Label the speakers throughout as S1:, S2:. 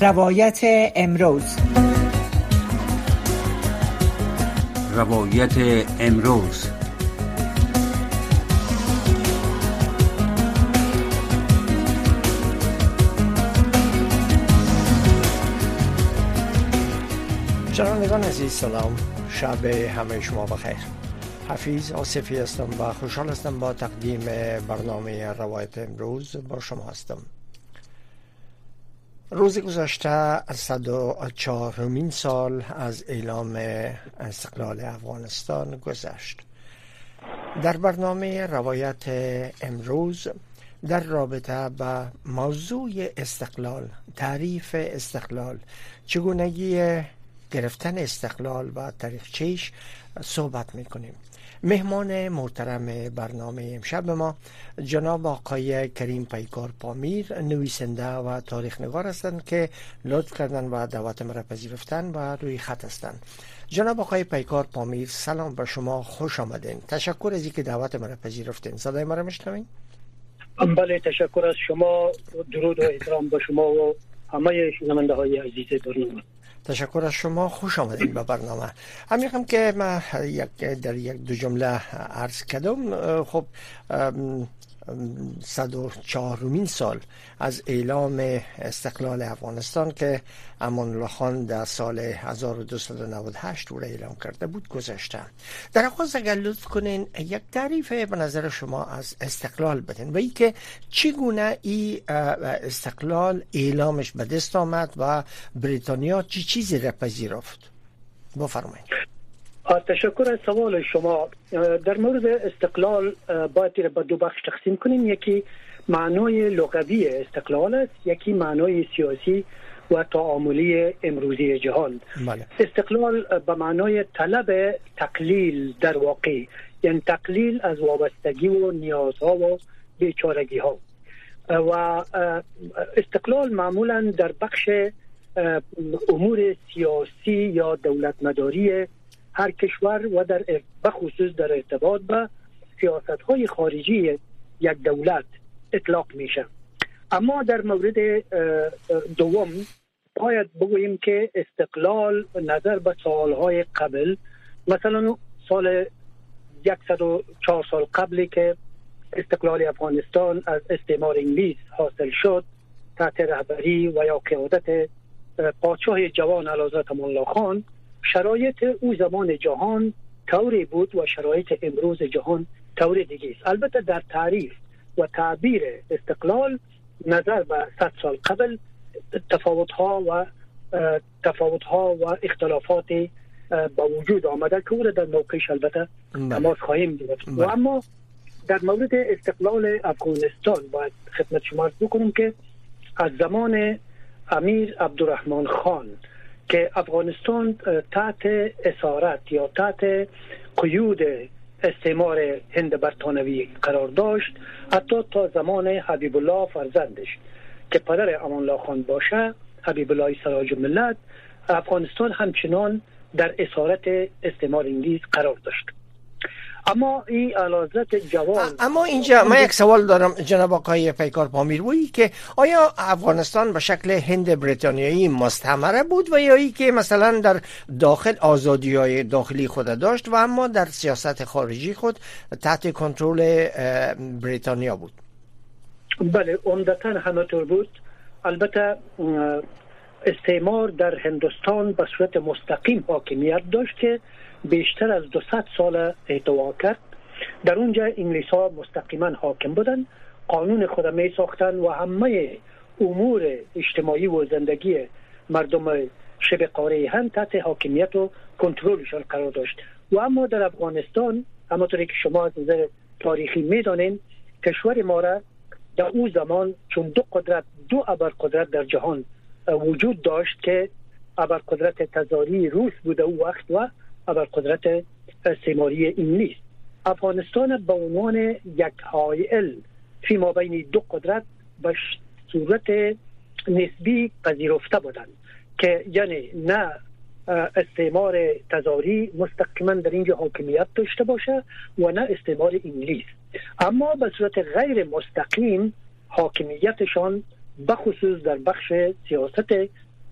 S1: روایت امروز.
S2: روایت امروز.
S3: شنوندگان عزیز سلام. شب همه شما بخیر. حفیظ آصفی هستم و خوشحال هستم با تقدیم برنامه روایت امروز با شما هستم. روز گذشته 104 سال از اعلام استقلال افغانستان گذشت. در برنامه روایت امروز در رابطه با موضوع استقلال تعریف استقلال چگونگی گرفتن استقلال و تاریخچهش صحبت می‌کنیم. مهمان محترم برنامه امشب ما جناب آقای کریم پیکار پامیر نویسنده و تاریخ نگار هستند که لطف کردن و دعوت مرا پذیرفتن و روی خط هستند. جناب آقای پیکار پامیر سلام به شما خوش آمدین. تشکر از اینکه دعوت مرا پذیرفتین. صدای مرا میشنوین؟
S4: بله تشکر از شما. درود و احترام به شما و همه شنونده های عزیز برنامه.
S3: تشکر از شما. خوش آمدید به برنامه. همین که من یک در یک دو جمله عرض کردم. خب صد و چهارمین سال از اعلام استقلال افغانستان که امان الله خان در سال 1298 او اعلام کرده بود گذشته. در آغاز اگر لطف کنین یک تعریف به نظر شما از استقلال بدین. و ای که چگونه ای استقلال اعلامش به دست آمد و بریتانیا چی چیزی را پذیرفت؟ بفرمایید.
S4: تشکر از سوال شما. در مورد استقلال باید به دو بخش تقسیم کنیم. یکی معنای لغوی استقلال است یکی معنای سیاسی و تعاملی امروزی جهان.
S3: بله.
S4: استقلال به معنای طلب تقلیل در واقع یعنی تقلیل از وابستگی و نیازها و بیچارگی ها و استقلال معمولا در بخش امور سیاسی یا دولت مداری هر کشور و در بخصوص در ارتباط به سیاست های خارجی یک دولت اطلاق میشه. اما در مورد دوم باید بگوییم که استقلال نظر به سالهای قبل مثلا سال 104 سال قبلی که استقلال افغانستان از استعمار انگلیس حاصل شد تحت رهبری و یا قیادت پادشاه جوان علازت الله خان شرایط او زمان جهان طوری بود و شرایط امروز جهان طور دیگه است البته در تعریف و تعبیر استقلال نظر به 100 سال قبل تفاوت ها و تفاوت ها و اختلافات با وجود آمده که او در موقعش البته
S3: بله.
S4: تماس خواهیم گرفت و
S3: بله.
S4: اما در مورد استقلال افغانستان باید خدمت شما بکنم که از زمان امیر عبدالرحمن خان که افغانستان تحت اسارت یا تحت قیود استعمار هند برطانوی قرار داشت حتی تا زمان حبیب الله فرزندش. که پدر امان الله خان باشه حبیب الله سراج ملت افغانستان همچنان در اسارت استعمار انگلیس قرار داشت. اما این علازت جوان.
S3: اما اینجا من یک سوال دارم جناب آقای پیکار پامیروی که آیا افغانستان به شکل هند بریتانیایی مستعمره بود و یا ای که مثلا در داخل آزادی های داخلی خود داشت و اما در سیاست خارجی خود تحت کنترل بریتانیا بود؟
S4: بله عمدتا همطور بود. البته استعمار در هندوستان به صورت مستقیم حاکمیت داشت که بیشتر از 200 سال احتوا کرد. در اونجا انگلیس ها مستقیما حاکم بودن قانون خود می ساختن و همه امور اجتماعی و زندگی مردم شبه قاره هم تحت حاکمیت و کنترلشان قرار داشت. و اما در افغانستان همونطوری که شما از نظر تاریخی می‌دانین کشور ما را در او زمان چون دو قدرت دو ابرقدرت در جهان وجود داشت که ابرقدرت تزاری روس بوده او وقت و ابرقدرت استعماری انگلیس افغانستان به عنوان یک حائل فی ما بین دو قدرت به صورت نسبی پذیرفته بودند که یعنی نه استعمار تزاری مستقیما در اینجا حاکمیت داشته باشه و نه استعمار انگلیس. اما به صورت غیر مستقیم حاکمیتشان بخصوص در بخش سیاست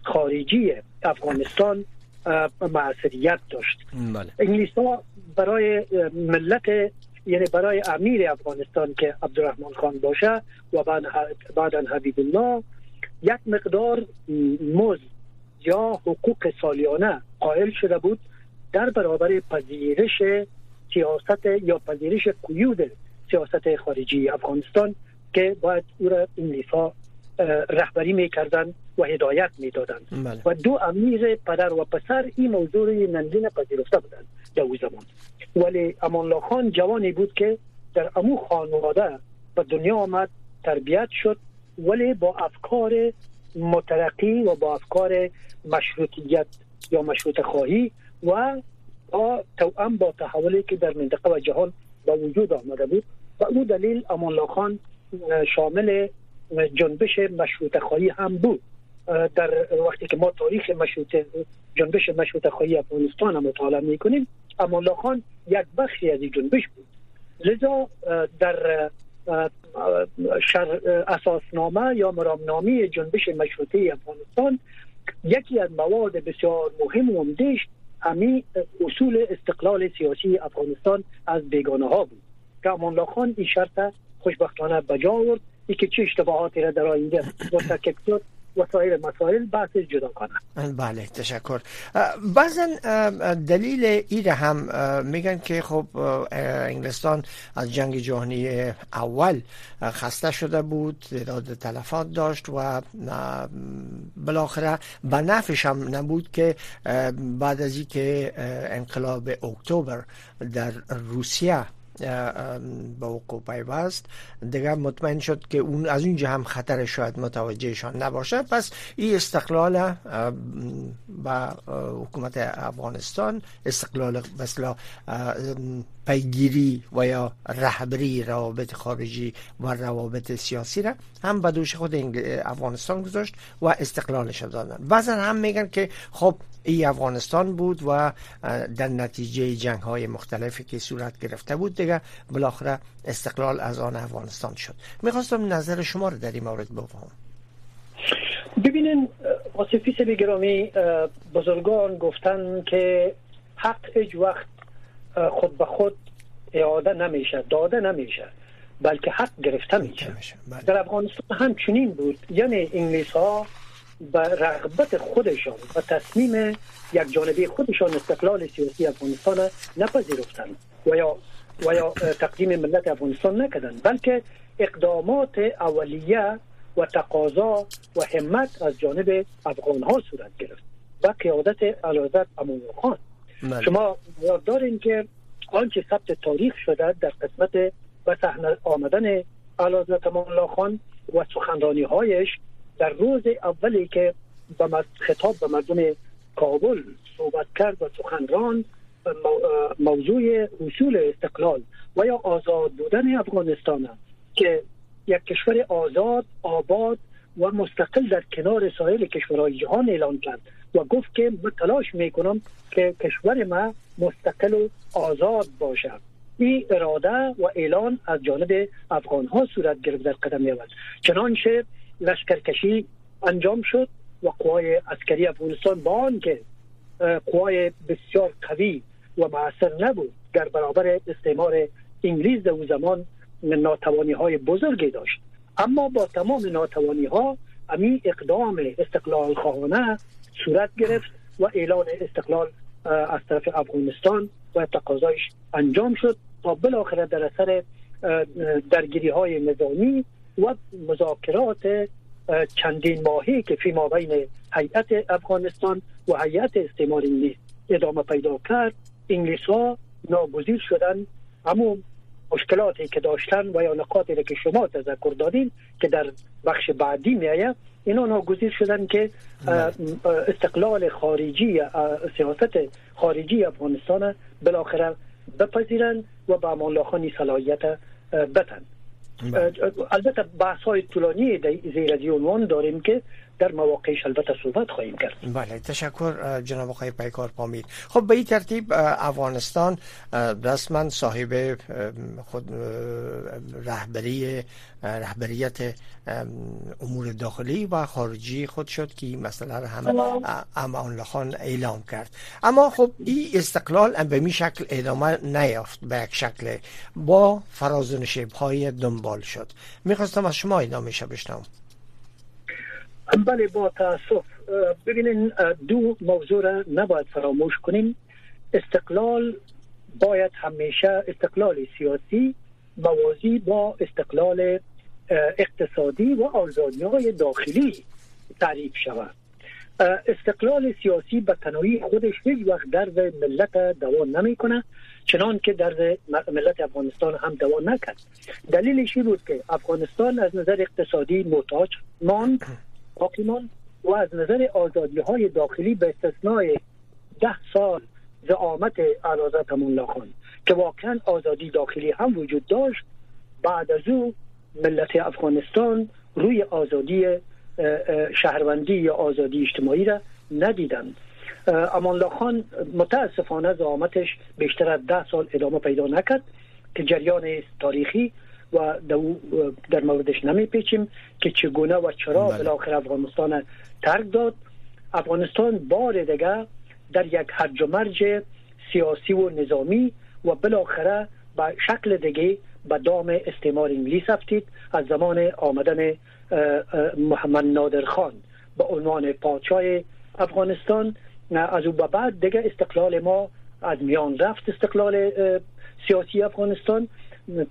S4: خارجی افغانستان معصریت داشت بله. انگلیس ها برای ملت یعنی برای امیر افغانستان که عبدالرحمن خان باشه و بعدا حبیب الله یک مقدار مز یا حقوق سالیانه قائل شده بود در برابر پذیرش سیاست یا پذیرش قیود سیاست خارجی افغانستان که باید او را انگلیس ها رهبری می‌کردن و هدایت می‌دادند. بله. و دو امیر پدر و پسر این موضوع نندین پذیرفته بودند در او زمان. ولی امان خان جوانی بود که در امو خانواده به دنیا آمد تربیت شد ولی با افکار مترقی و با افکار مشروطیت یا مشروط خواهی و با توأم با تحولی که در منطقه و جهان با وجود آمده بود. و او دلیل امان خان شامل جنبش مشروط خواهی هم بود. در وقتی که ما تاریخ مشروط جنبش مشروط خواهی افغانستان هم مطالعه می‌کنیم اما خان یک بخشی از این جنبش بود. لذا در شر اساسنامه یا مرامنامه جنبش مشروطه افغانستان یکی از مواد بسیار مهم و عمدهش همین اصول استقلال سیاسی افغانستان از بیگانه ها بود. که امان خان این شرط خوشبختانه بجا آورد. ای که چه اشتباهاتی را در آینده مرتکب شد وسایل مسائل بحث جدا کنن.
S3: بله تشکر. بعضا دلیل ایره هم میگن که خب انگلستان از جنگ جهانی اول خسته شده بود تعداد تلفات داشت و بالاخره به نفش هم نبود که بعد از اینکه انقلاب اکتبر در روسیه به وقوع پیوست. دیگر مطمئن شد که اون از اونجا هم خطر شاید متوجهشان نباشه. پس این استقلال با حکومت افغانستان استقلال مثلا پیگیری و یا رهبری روابط خارجی و روابط سیاسی را هم به دوش خود افغانستان گذاشت و استقلالش دادن. بعضا هم میگن که خب ای افغانستان بود و در نتیجه جنگ های مختلفی که صورت گرفته بود دیگه بالاخره استقلال از آن افغانستان شد. می‌خواستم نظر شما رو در این مورد بفهم
S4: ببینین آصفی سبی گرامی بزرگان گفتن که حق اج وقت خود به خود اعاده نمیشه داده نمیشه بلکه حق گرفته میشه. بله. در افغانستان هم چنین بود. یعنی انگلیس ها به رغبت خودشان و تصمیم یک جانبی خودشان استقلال سیاسی افغانستان نپذیرفتند و یا و یا تقدیم ملت افغانستان نکردن بلکه اقدامات اولیه و تقاضا و همت از جانب افغان ها صورت گرفت و قیادت علازت امون خان بله. شما یاد دارین که آنچه ثبت تاریخ شده در قسمت و صحنه آمدن علازت امون خان و سخنرانی هایش در روز اولی که به خطاب به مردم کابل صحبت کرد و سخنران موضوع اصول استقلال و یا آزاد بودن افغانستان که یک کشور آزاد آباد و مستقل در کنار سایر کشورهای جهان اعلان کرد و گفت که من تلاش می‌کنم که کشور ما مستقل و آزاد باشد. این اراده و اعلان از جانب افغان ها صورت گرفت در قدم اول. چنانچه لشکرکشی انجام شد و قوای عسکری افغانستان با آنکه قوای بسیار قوی و معصر نبود در برابر استعمار انگلیس در زمان ناتوانی های بزرگی داشت. اما با تمام ناتوانی ها امی اقدام استقلال خواهانه صورت گرفت و اعلان استقلال از طرف افغانستان و تقاضایش انجام شد تا بالاخره در اثر درگیری های نظامی و مذاکرات چندین ماهی که فیما بین هیئت افغانستان و هیئت استعمار انگلیس ادامه پیدا کرد انگلیس ها ناگزیر شدن اما مشکلاتی که داشتن و یا نقاطی که شما تذکر دادین که در بخش بعدی میآید اینا ناگزیر شدن که استقلال خارجی سیاست خارجی افغانستان بالاخره بپذیرن و به امان صلاحیت بتن. البته بحث های طولانی زیر از عنوان داریم که در مواقعش البته صحبت خواهیم کرد.
S3: بله تشکر جناب آقای پیکار پامید خب به این ترتیب افغانستان رسما صاحب خود رهبری رهبریت امور داخلی و خارجی خود شد که این مسئله را هم امان خان اعلام کرد. اما خب این استقلال به می شکل ادامه نیافت به یک شکل با فراز و های دنبال شد. می‌خواستم از شما ادامه بشنوم.
S4: بله با تاسف. ببینین دو موضوع را نباید فراموش کنیم. استقلال باید همیشه استقلال سیاسی موازی با استقلال اقتصادی و آزادی های داخلی تعریف شود. استقلال سیاسی به تنهایی خودش هیچ وقت درد ملت دوان نمی‌کنه چنان که در ملت افغانستان هم دوان نکرد. دلیلش این بود که افغانستان از نظر اقتصادی محتاج ماند. باقیمان و از نظر آزادی های داخلی به استثنای ده سال زعامت علازت الله خان که واقعا آزادی داخلی هم وجود داشت بعد از او ملت افغانستان روی آزادی شهروندی یا آزادی اجتماعی را ندیدند. امان خان متاسفانه زعامتش بیشتر از ده سال ادامه پیدا نکرد که جریان تاریخی و در موردش نمی پیچیم که چگونه و چرا بله. بالاخره افغانستان ترک داد. افغانستان بار دیگه در یک هرج و مرج سیاسی و نظامی و بالاخره به شکل دیگه به دام استعمار انگلیس افتید از زمان آمدن محمد نادر خان. به عنوان پادشاه افغانستان از او به بعد دیگه استقلال ما از میان رفت استقلال سیاسی افغانستان.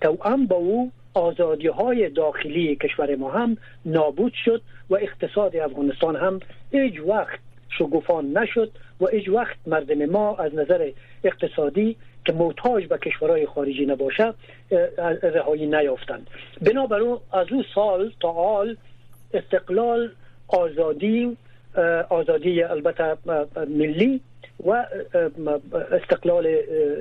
S4: توأم با او آزادی های داخلی کشور ما هم نابود شد و اقتصاد افغانستان هم هیچ وقت شگفان نشد و هیچ وقت مردم ما از نظر اقتصادی که محتاج به کشورهای خارجی نباشه رهایی نیافتند. بنابراین از او سال تا حال استقلال آزادی آزادی البته ملی و استقلال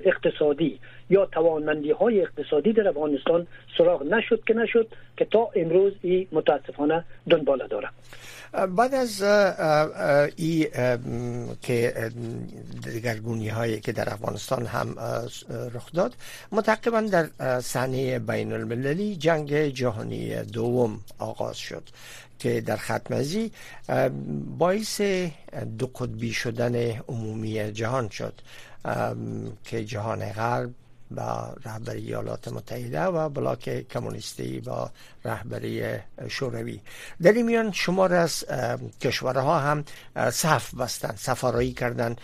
S4: اقتصادی. یا توانمندی های اقتصادی در افغانستان سراغ نشد که نشد که تا امروز این متاسفانه دنباله داره
S3: بعد از ای که دیگرگونی هایی که در افغانستان هم رخ داد متقیبا در صحنه بین المللی جنگ جهانی دوم آغاز شد. که در ختمزی باعث دو قطبی شدن عمومی جهان شد. که جهان غرب با رهبری ایالات متحده و بلاک کمونیستی با رهبری شوروی. در این میان شمار از کشورها هم صف بستن سفارایی کردن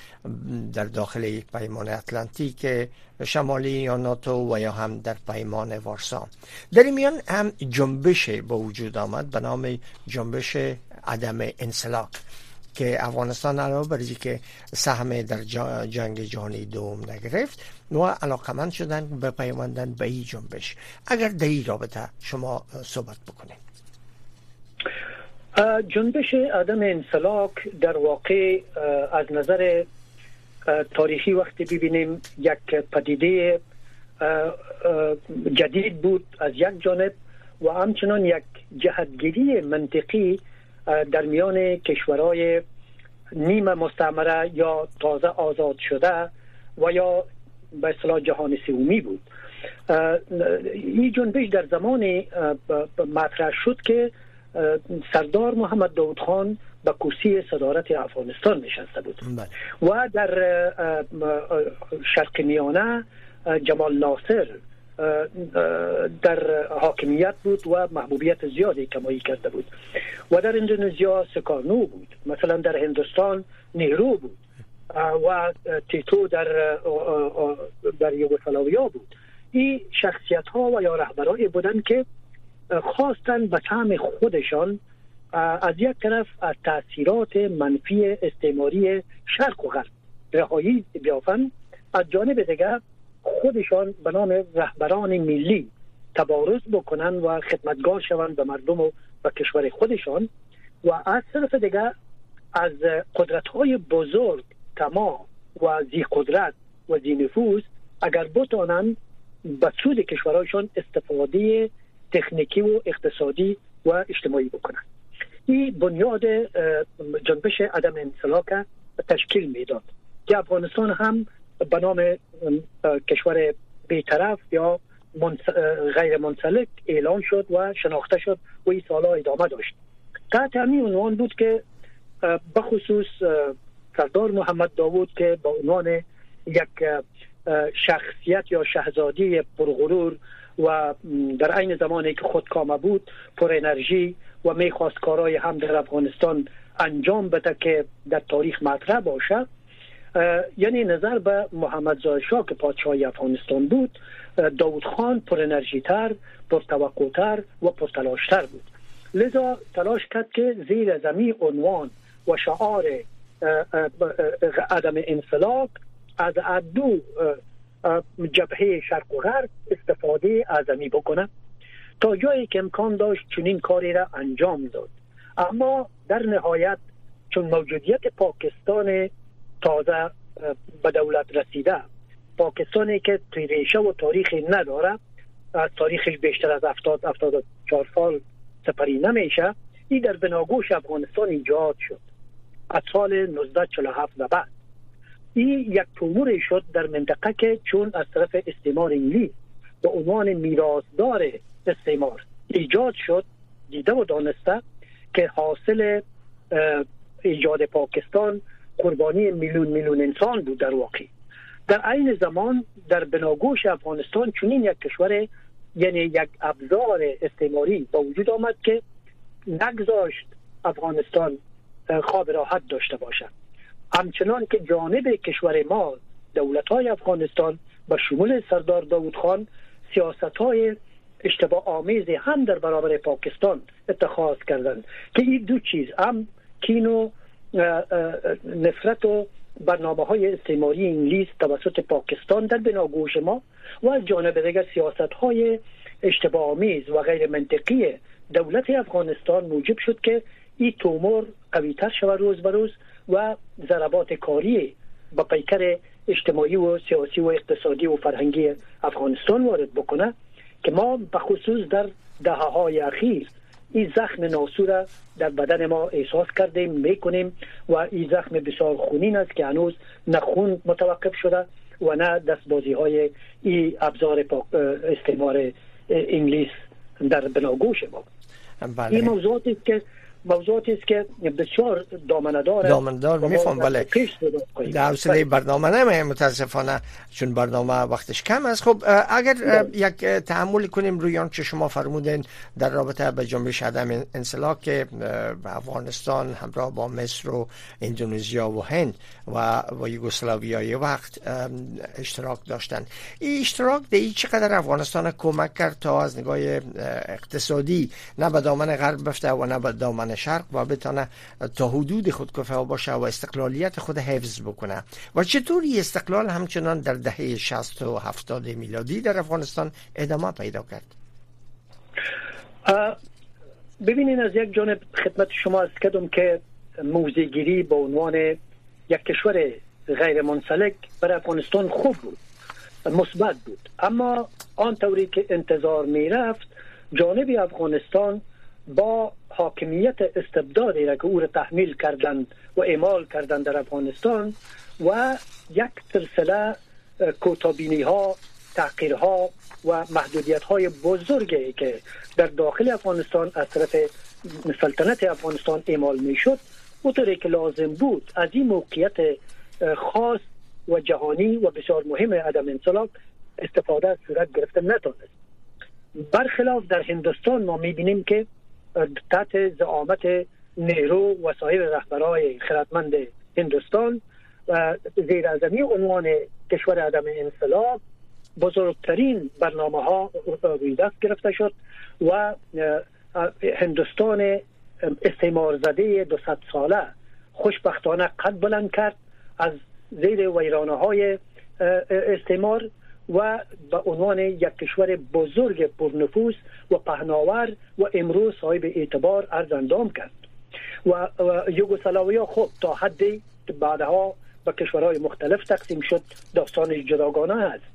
S3: در داخل پیمان اتلانتیک شمالی یا ناتو و یا هم در پیمان وارسا. در این میان هم جنبش با وجود آمد به نام جنبش عدم انسلاک که افغانستان علاوه بر که سهم در جنگ جهانی دوم نگرفت و علاقمند شدن به پیوندن به این جنبش. اگر در این رابطه شما صحبت بکنید.
S4: جنبش عدم انسلاک در واقع از نظر تاریخی وقتی ببینیم یک پدیده جدید بود از یک جانب و همچنان یک جهتگیری منطقی در میان کشورهای نیم مستعمره یا تازه آزاد شده و یا به اصطلاح جهان سومی بود این جنبش در زمان مطرح شد که سردار محمد داود خان به کرسی صدارت افغانستان نشسته بود بله. و در شرق میانه جمال ناصر در حاکمیت بود و محبوبیت زیادی کمایی کرده بود. و در اندونزیا سکانو بود. مثلا در هندوستان نهرو بود. و تیتو در در یوگسلاویا بود. این شخصیت ها و یا رهبرای بودن که خواستن به طعم خودشان از یک طرف از تاثیرات منفی استعماری شرق و غرب رهایی بیافن از جانب دیگر خودشان به نام رهبران ملی تبارز بکنن و خدمتگار شوند به مردم و به کشور خودشان. و از طرف دیگر از قدرت های بزرگ تما و زی قدرت و زی نفوذ اگر بتانند به سود کشورهایشان استفاده تکنیکی و اقتصادی و اجتماعی بکنند. این بنیاد جنبش عدم انسلاک تشکیل می‌داد. که افغانستان هم به نام کشور بیطرف یا غیر منسلک اعلان شد و شناخته شد و این سالها ادامه داشت. تحت همین عنوان بود که بخصوص سردار محمد داوود که با عنوان یک شخصیت یا شهزادی پرغرور و در عین زمانی که خودکامه بود پر انرژی و می‌خواست کارهای هم در افغانستان انجام بده که در تاریخ مطرح باشه یعنی نظر به محمد شاه که پادشاه افغانستان بود داود خان پر انرژی تر پر توقع تر و پر تلاش تر بود. لذا تلاش کرد که زیر زمین عنوان و شعار عدم انفلاک از دو جبهه شرق و غرب استفاده اعظمی بکنه. تا جایی که امکان داشت چنین کاری را انجام داد. اما در نهایت چون موجودیت پاکستان تازه به دولت رسیده. پاکستانی که ریشه و تاریخی نداره از تاریخش بیشتر از 70 74 سال سپری نمیشه. این در بناگوش افغانستان ایجاد شد. از سال 1947 و بعد. این یک توموری شد در منطقه که چون از طرف استعمار انگلیس به عنوان میراثدار استعمار ایجاد شد دیده و دانسته که حاصل ایجاد پاکستان قربانی میلیون میلیون انسان بود در واقع. در عین زمان در بناگوش افغانستان چنین یک کشور یعنی یک ابزار استعماری با وجود آمد که نگذاشت افغانستان خواب راحت داشته باشد. همچنان که جانب کشور ما دولت های افغانستان با شمول سردار داود خان سیاست های اشتباه آمیز هم در برابر پاکستان اتخاذ کردند. که این دو چیز هم کین و نفرت و برنامه های استعماری انگلیس توسط پاکستان در بناگوش ما و از جانب دیگر سیاست های اشتباه آمیز و غیر منطقی دولت افغانستان موجب شد که این تومور قویتر شود روز به روز و ضربات کاری با پیکر اجتماعی و سیاسی و اقتصادی و فرهنگی افغانستان وارد بکنه که ما به خصوص در دهه های اخیر این زخم ناسور در بدن ما احساس کردیم می‌کنیم و این زخم بسیار خونین است که هنوز نه خون متوقف شده و نه دستبازی های این ابزار استعمار انگلیس در بناگوش ما بله. این موضوعاتی که موضوعاتی است که بسیار دامنه داره
S3: دامنه میفهم بله در برنامه نمه متاسفانه چون برنامه وقتش کم است. خب اگر بله. یک تحمل کنیم روی آنچه شما فرمودین در رابطه به جنبش عدم انسلاک که افغانستان همراه با مصر و اندونزیا و هند و و یوگسلاویای وقت اشتراک داشتن. این اشتراک ده چقدر افغانستان کمک کرد تا از نگاه اقتصادی نه به دامن غرب بفته و نه به دامن شرق و بتانه تا حدود خود کفه باشه و استقلالیت خود حفظ بکنه. و چطوری استقلال همچنان در دهه 60 و 70 میلادی در افغانستان ادامه پیدا کرد؟
S4: ببینین از یک جانب خدمت شما از کدوم که موزیگیری به عنوان یک کشور غیر منسلک برای افغانستان خوب بود مثبت بود. اما آن طوری که انتظار می رفت جانب افغانستان با حاکمیت استبدادی را که او را تحمیل کردند و اعمال کردند در افغانستان و یک سلسله کوتابینی ها تحقیرها و محدودیت های بزرگی که در داخل افغانستان از طرف سلطنت افغانستان اعمال می شد اونطوری که لازم بود از این موقعیت خاص و جهانی و بسیار مهم عدم انسلاک استفاده صورت گرفته نتونست. برخلاف در هندوستان ما می‌بینیم که تحت زعامت نیرو و سایر رهبرای خردمند هندوستان و زیر ازمی عنوان کشور عدم انسلاک بزرگترین برنامه ها دست گرفته شد و هندوستان استعمار زده 200 ساله خوشبختانه قد بلند کرد از زیر ویرانه های استعمار. و به عنوان یک کشور بزرگ پرنفوس و پهناور و امروز صاحب اعتبار ارز کرد. و, یوگسلاویا خب تا حدی بعدها به کشورهای مختلف تقسیم شد. داستان جداگانه است.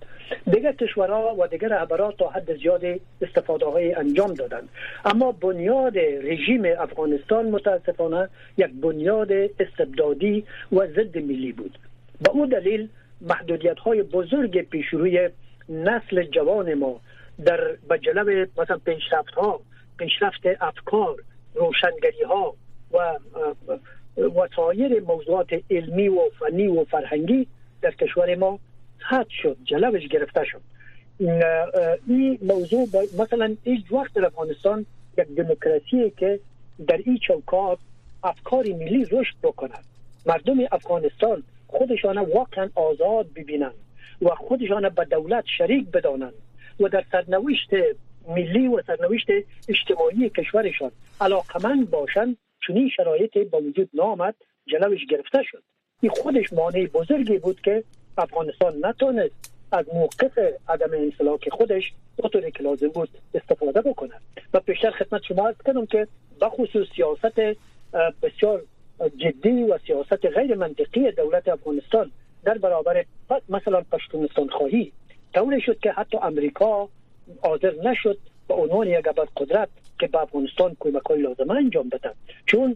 S4: دیگر کشورها و دیگر رهبران تا حد زیاد استفاده های انجام دادند. اما بنیاد رژیم افغانستان متاسفانه یک بنیاد استبدادی و ضد ملی بود. به او دلیل محدودیت های بزرگ پیشروی نسل جوان ما در بجلب مثلا پیشرفت ها پیشرفت افکار روشنگری ها و وسایر موضوعات علمی و فنی و فرهنگی در کشور ما حد شد جلبش گرفته شد. این موضوع مثلا هیچ وقت در افغانستان یک دموکراسی که در این چوکات افکار ملی رشد بکنند مردم افغانستان خودشان واقعا آزاد ببینند و خودشان به دولت شریک بدانند و در سرنوشت ملی و سرنوشت اجتماعی کشورشان علاقمند باشند چنین شرایطی با وجود نامد جلوش گرفته شد. این خودش مانع بزرگی بود که افغانستان نتونست از موقف عدم انسلاک خودش طوری که لازم بود استفاده بکنه و پیشتر خدمت شما عرض کردم که بخصوص سیاست بسیار جدی و سیاست غیر منطقی دولت افغانستان در برابر مثلا پشتونستان خواهی. طوری شد که حتی امریکا حاضر نشد به عنوان یک قدرت که به افغانستان کمک های لازمه انجام بده چون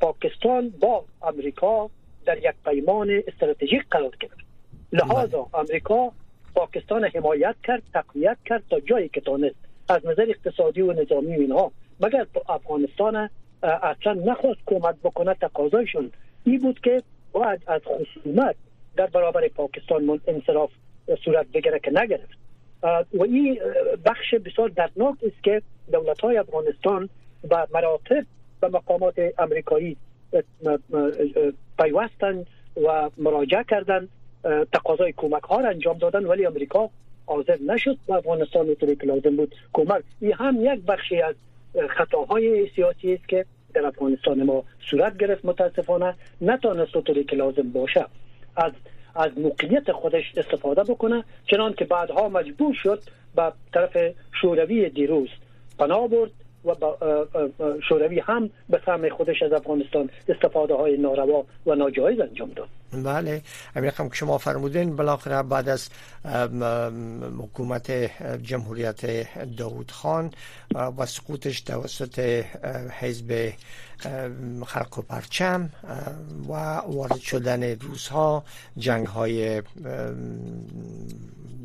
S4: پاکستان با امریکا در یک پیمان استراتژیک قرار گرفت. لحاظا بله. امریکا پاکستان حمایت کرد تقویت کرد تا جایی که تانست. از نظر اقتصادی و نظامی اینها. مگر افغانستان اصلا نخواست کمک بکنه تقاضایشون این بود که باید از خصومت در برابر پاکستان انصراف صورت بگیره که نگرفت. و این بخش بسیار دردناک است که دولت های افغانستان و مراتب و مقامات امریکایی پیوستن و مراجعه کردن تقاضای کمک ها را انجام دادن. ولی امریکا حاضر نشد و افغانستان طوری که لازم بود کمک. این هم یک بخشی از خطاهای سیاسی است که در افغانستان ما صورت گرفت متاسفانه نتانست طوری که لازم باشه. از از موقعیت خودش استفاده بکنه چنان که بعدها مجبور شد به طرف شوروی دیروز پناه برد و شوروی هم به فهم خودش از افغانستان استفاده های ناروا و ناجایز انجام داد.
S3: بله. همین که شما فرمودین بالاخره بعد از حکومت جمهوریت داود خان و سقوطش توسط حزب خلق و پرچم و وارد شدن روزها جنگ های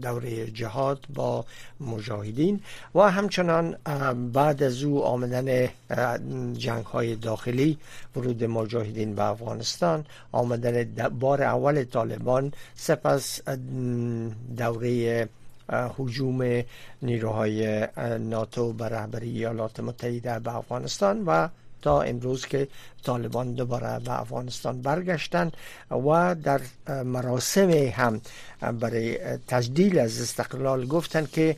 S3: دوره جهاد با مجاهدین و همچنان بعد از او آمدن جنگ های داخلی ورود مجاهدین به افغانستان آمدن بار اول طالبان سپس دوره حجوم نیروهای ناتو به رهبری ایالات متحده به افغانستان و تا امروز که طالبان دوباره به افغانستان برگشتن و در مراسم هم برای تجدیل از استقلال گفتن که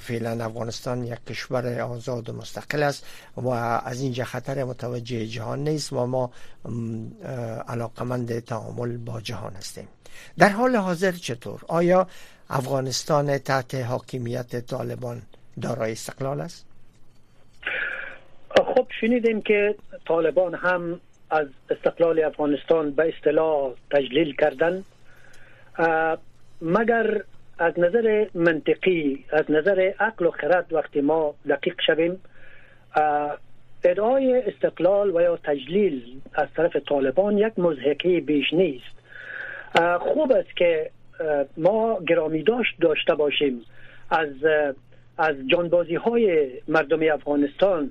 S3: فعلا افغانستان یک کشور آزاد و مستقل است و از اینجا خطر متوجه جهان نیست و ما علاقمند تعامل با جهان هستیم. در حال حاضر چطور؟ آیا افغانستان تحت حاکمیت طالبان دارای استقلال است؟
S4: خب شنیدیم که طالبان هم از استقلال افغانستان به اصطلاح تجلیل کردن. مگر از نظر منطقی از نظر عقل و خرد وقتی ما دقیق شویم ادعای استقلال و یا تجلیل از طرف طالبان یک مزهقی بیش نیست. خوب است که ما گرامی داشت داشته باشیم. از از جانبازی های مردم افغانستان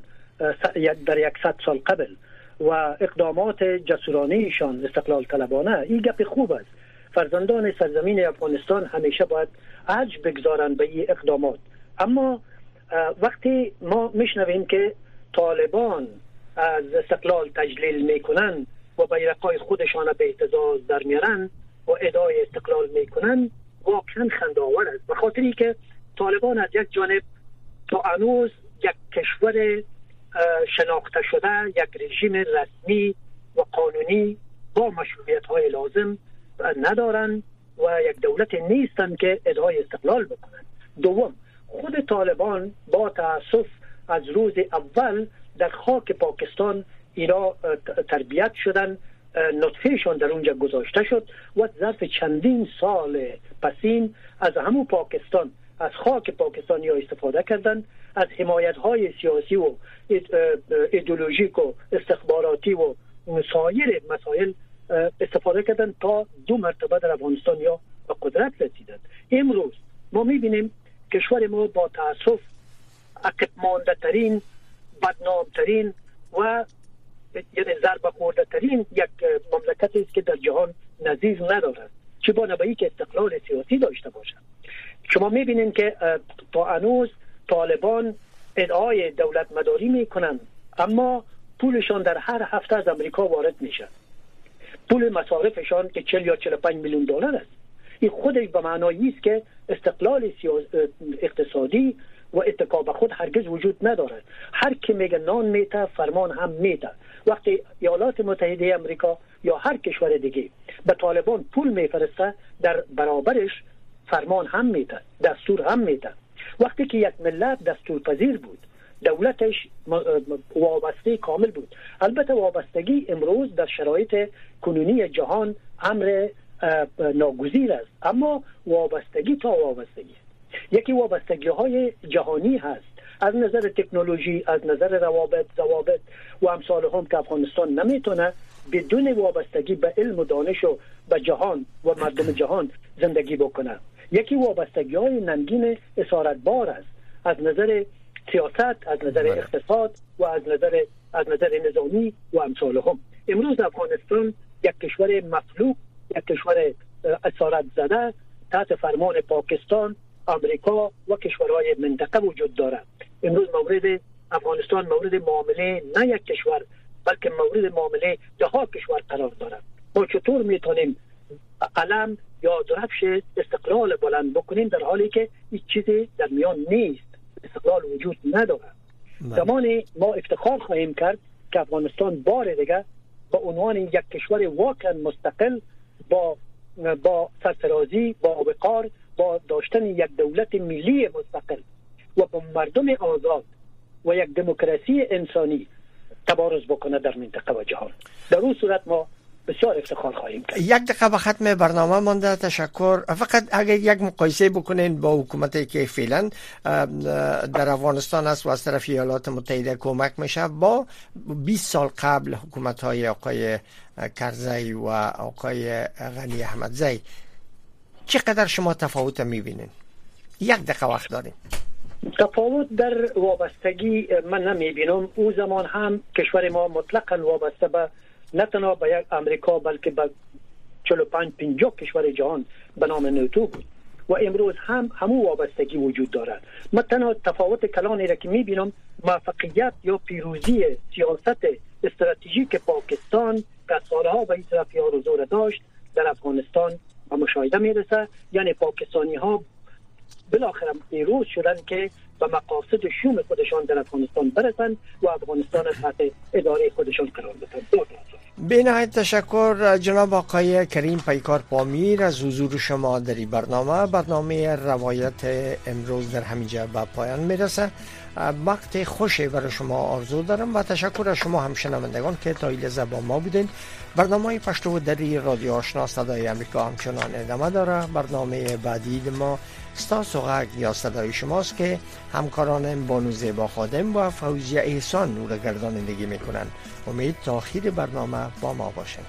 S4: در یکصد سال قبل و اقدامات جسورانه ایشان استقلال طلبانه این گپ خوب است. فرزندان سرزمین افغانستان همیشه باید عج بگذارند به این اقدامات. اما وقتی ما میشنویم که طالبان از استقلال تجلیل می‌کنن و بیرقای خودشان به اعتزاز در میارن و ادای استقلال می‌کنن واقعا خنداور است. به خاطری که طالبان از یک جانب تا انوز یک کشور شناخته شده یک رژیم رسمی و قانونی با مشروعیت های لازم ندارند و یک دولت نیستند که ادعای استقلال بکنند دوم خود طالبان با تاسف از روز اول در خاک پاکستان اینا تربیت شدن نطفهشان در اونجا گذاشته شد و ظرف چندین سال پسین از همون پاکستان از خاک پاکستانی ها استفاده کردند از حمایت های سیاسی و ایدولوژیک و استخباراتی و سایر مسائل استفاده کردن تا دو مرتبه در افغانستان یا به قدرت رسیدند. امروز ما می‌بینیم کشور ما با تاسف عقب مانده ترین بدنام ترین و یعنی ضربه خورده ترین یک مملکت است که در جهان نظیر ندارد چه با نبایی که استقلال سیاسی داشته باشد. شما می‌بینید که تا انوز طالبان ادعای دولت مداری می‌کنند اما پولشان در هر هفته از امریکا وارد میشه. پول مصارفشان که 40 یا 45 میلیون دلار است. این خودش به معنایی است که استقلال اقتصادی و اتکا به خود هرگز وجود ندارد. هر کی میگه نان میته فرمان هم میته وقتی ایالات متحده امریکا یا هر کشور دیگه به طالبان پول میفرسته در برابرش فرمان هم میده دستور هم میده وقتی که یک ملت دستور پذیر بود دولتش وابسته کامل بود. البته وابستگی امروز در شرایط کنونی جهان امر ناگزیر است. اما وابستگی تا وابستگی. یکی وابستگی های جهانی هست. از نظر تکنولوژی از نظر روابط ضوابط و امثال هم که افغانستان نمی‌تونه بدون وابستگی به علم و دانش و به جهان و مردم جهان زندگی بکنه. یکی وابستگی های ننگین اسارت بار است. از نظر سیاست از نظر بله. اقتصاد و از نظر از نظر نظامی و امثال هم. امروز افغانستان یک کشور مفلوک یک کشور اسارت زده. تحت فرمان پاکستان آمریکا و کشورهای منطقه وجود دارد امروز مورد افغانستان مورد معامله نه یک کشور بلکه مورد معامله ده ها کشور قرار دارد. ما چطور می‌تونیم علم یا درفش استقلال بلند بکنیم در حالی که هیچ چیزی در میان نیست. استقلال وجود ندارد. بله. زمان ما افتخار خواهیم کرد که افغانستان بار دیگه به عنوان یک کشور واقعا مستقل با با سرفرازی با وقار با داشتن یک دولت ملی مستقل و با مردم آزاد و یک دموکراسی انسانی تبارز بکنه در منطقه و جهان. در اون صورت ما بسیار افتخار خواهیم کرد.
S3: یک دقیقه به ختم برنامه مانده. تشکر. فقط اگر یک مقایسه بکنین با حکومتی که فعلا در افغانستان است و از طرف ایالات متحده کمک میشه با 20 سال قبل حکومت های آقای کرزی و آقای غنی احمدزی چقدر شما تفاوت می‌بینین؟ یک دقیقه وقت داریم.
S4: تفاوت در وابستگی من نمی‌بینم. او زمان هم کشور ما مطلقا وابسته به نه تنها به یک امریکا بلکه به 45 50 کشور جهان به نام نوتو بود. و امروز هم همو وابستگی وجود دارد. من تنها تفاوت کلانی را که می‌بینم موفقیت یا پیروزی سیاست استراتژیک پاکستان که سالها به این طرف رو زور داشت در افغانستان و مشاهده می‌رسه یعنی پاکستانی ها بالاخره پیروز شدن که به مقاصد شوم خودشان در افغانستان برسند و افغانستان تحت اداره خودشان قرار بدهند
S3: به نهایت تشکر جناب آقای کریم پیکار پامیر از حضور شما در برنامه. برنامه روایت امروز در همینجا به پایان می‌رسه. وقت خوشی برای شما آرزو دارم و تشکر از شما هم شنوندگان که تا ایل با ما بودین. برنامه پشتو دری رادیو آشنا صدای امریکا همچنان ادامه داره برنامه بعدی ما ستاس و غگ یا صدای شماست که همکاران بانو زیبا خادم و فوزی احسان نور گردانندگی می‌کنن امید تا آخیر برنامه با ما باشند.